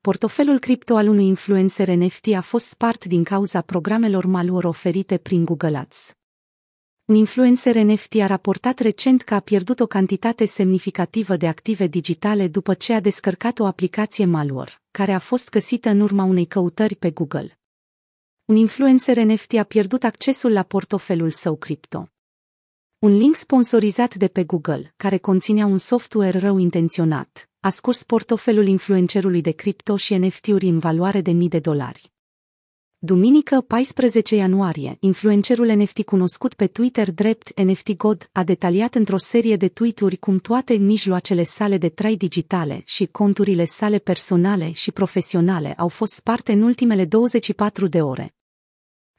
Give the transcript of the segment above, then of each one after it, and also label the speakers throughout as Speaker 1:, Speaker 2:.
Speaker 1: portofelul cripto al unui influencer NFT a fost spart din cauza programelor malware oferite prin Google Ads. Un influencer NFT a raportat recent că a pierdut o cantitate semnificativă de active digitale după ce a descărcat o aplicație malware, care a fost găsită în urma unei căutări pe Google. Un influencer NFT a pierdut accesul la portofelul său cripto. Un link sponsorizat de pe Google, care conținea un software rău intenționat, a scurs portofelul influencerului de cripto și NFT-uri în valoare de mii de dolari. Duminică, 14 ianuarie, influencerul NFT cunoscut pe Twitter drept NFT God a detaliat într-o serie de tweet-uri cum toate mijloacele sale de trai digitale și conturile sale personale și profesionale au fost sparte în ultimele 24 de ore.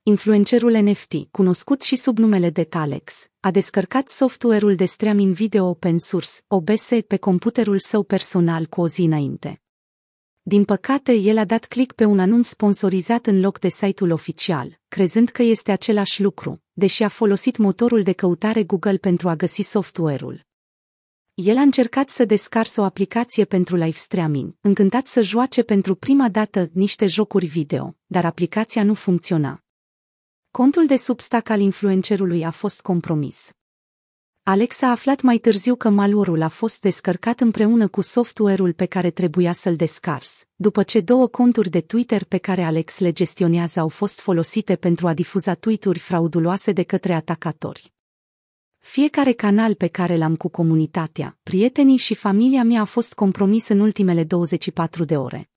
Speaker 1: Influencerul NFT, cunoscut și sub numele de Talex, a descărcat software-ul de streaming video open source, OBS, pe computerul său personal cu o zi înainte. Din păcate, el a dat click pe un anunț sponsorizat în loc de site-ul oficial, crezând că este același lucru, deși a folosit motorul de căutare Google pentru a găsi software-ul. El a încercat să descarce o aplicație pentru live streaming, încântat să joace pentru prima dată niște jocuri video, dar aplicația nu funcționa. Contul de substack al influencerului a fost compromis. Alex a aflat mai târziu că malurul a fost descărcat împreună cu software-ul pe care trebuia să-l descars, după ce două conturi de Twitter pe care Alex le gestionează au fost folosite pentru a difuza tweet-uri frauduloase de către atacatori. Fiecare canal pe care l-am cu comunitatea, prietenii și familia mea a fost compromis în ultimele 24 de ore.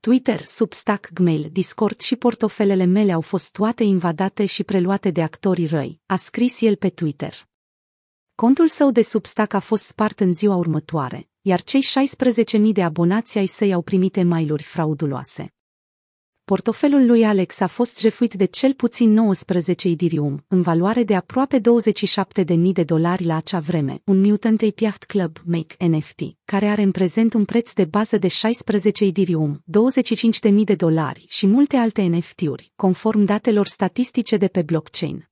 Speaker 1: Twitter, Substack, Gmail, Discord și portofelele mele au fost toate invadate și preluate de actorii răi, a scris el pe Twitter. Contul său de Substack a fost spart în ziua următoare, iar cei 16.000 de abonați ai săi au primit e-mail-uri frauduloase. Portofelul lui Alex a fost jefuit de cel puțin 19 Idirium, în valoare de aproape 27.000 de dolari la acea vreme, un Mutant Ape Club Make NFT, care are în prezent un preț de bază de 16 Idirium, 25.000 de dolari și multe alte NFT-uri, conform datelor statistice de pe blockchain.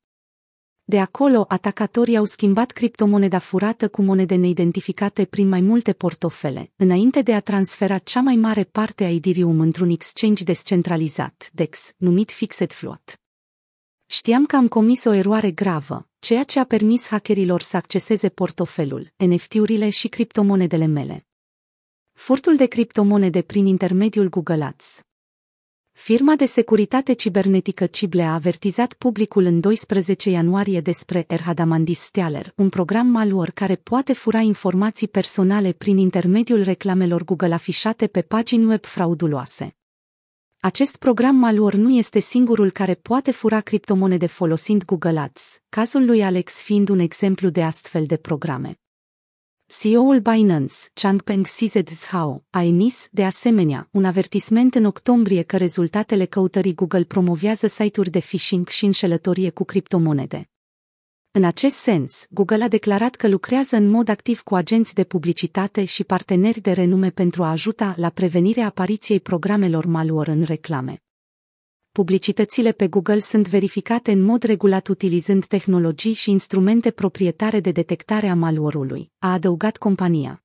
Speaker 1: De acolo, atacatorii au schimbat criptomoneda furată cu monede neidentificate prin mai multe portofele, înainte de a transfera cea mai mare parte a Ethereum într-un exchange descentralizat, DEX, numit Fixed Float. Știam că am comis o eroare gravă, ceea ce a permis hackerilor să acceseze portofelul, NFT-urile și criptomonedele mele. Furtul de criptomonede prin intermediul Google Ads. Firma de securitate cibernetică Cible a avertizat publicul în 12 ianuarie despre Erhadamandis Stealer, un program malware care poate fura informații personale prin intermediul reclamelor Google afișate pe pagini web frauduloase. Acest program malware nu este singurul care poate fura criptomonede folosind Google Ads, cazul lui Alex fiind un exemplu de astfel de programe. CEO-ul Binance, Changpeng Zhao, a emis, de asemenea, un avertisment în octombrie că rezultatele căutării Google promovează site-uri de phishing și înșelătorie cu criptomonede. În acest sens, Google a declarat că lucrează în mod activ cu agenți de publicitate și parteneri de renume pentru a ajuta la prevenirea apariției programelor malware în reclame publicitățile pe Google sunt verificate în mod regulat utilizând tehnologii și instrumente proprietare de detectare a malware-ului, a adăugat compania.